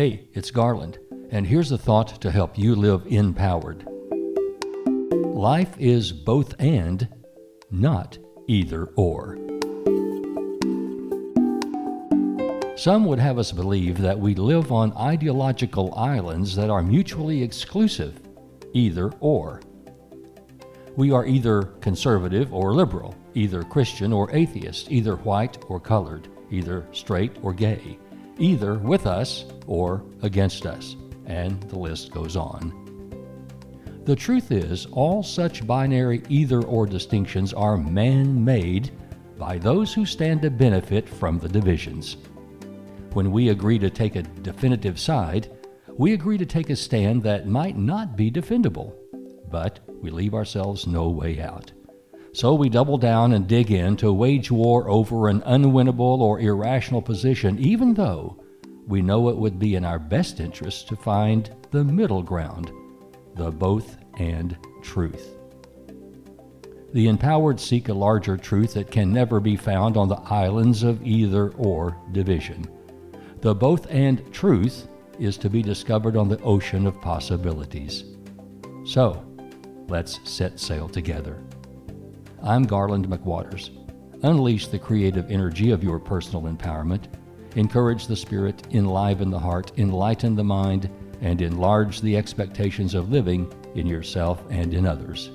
Hey, it's Garland, and here's a thought to help you live empowered. Life is both and, not either or. Some would have us believe that we live on ideological islands that are mutually exclusive, either or. We are either conservative or liberal, either Christian or atheist, either white or colored, either straight or gay, either with us or against us, and the list goes on. The truth is, all such binary either or distinctions are man made by those who stand to benefit from the divisions. When we agree to take a definitive side, we agree to take a stand that might not be defendable, but we leave ourselves no way out. So we double down and dig in to wage war over an unwinnable or irrational position, even though we know it would be in our best interest to find the middle ground, the both and truth. The empowered seek a larger truth that can never be found on the islands of either or division. The both and truth is to be discovered on the ocean of possibilities. So, let's set sail together. I'm Garland McWaters. Unleash the creative energy of your personal empowerment. Encourage the spirit, enliven the heart, enlighten the mind, and enlarge the expectations of living in yourself and in others.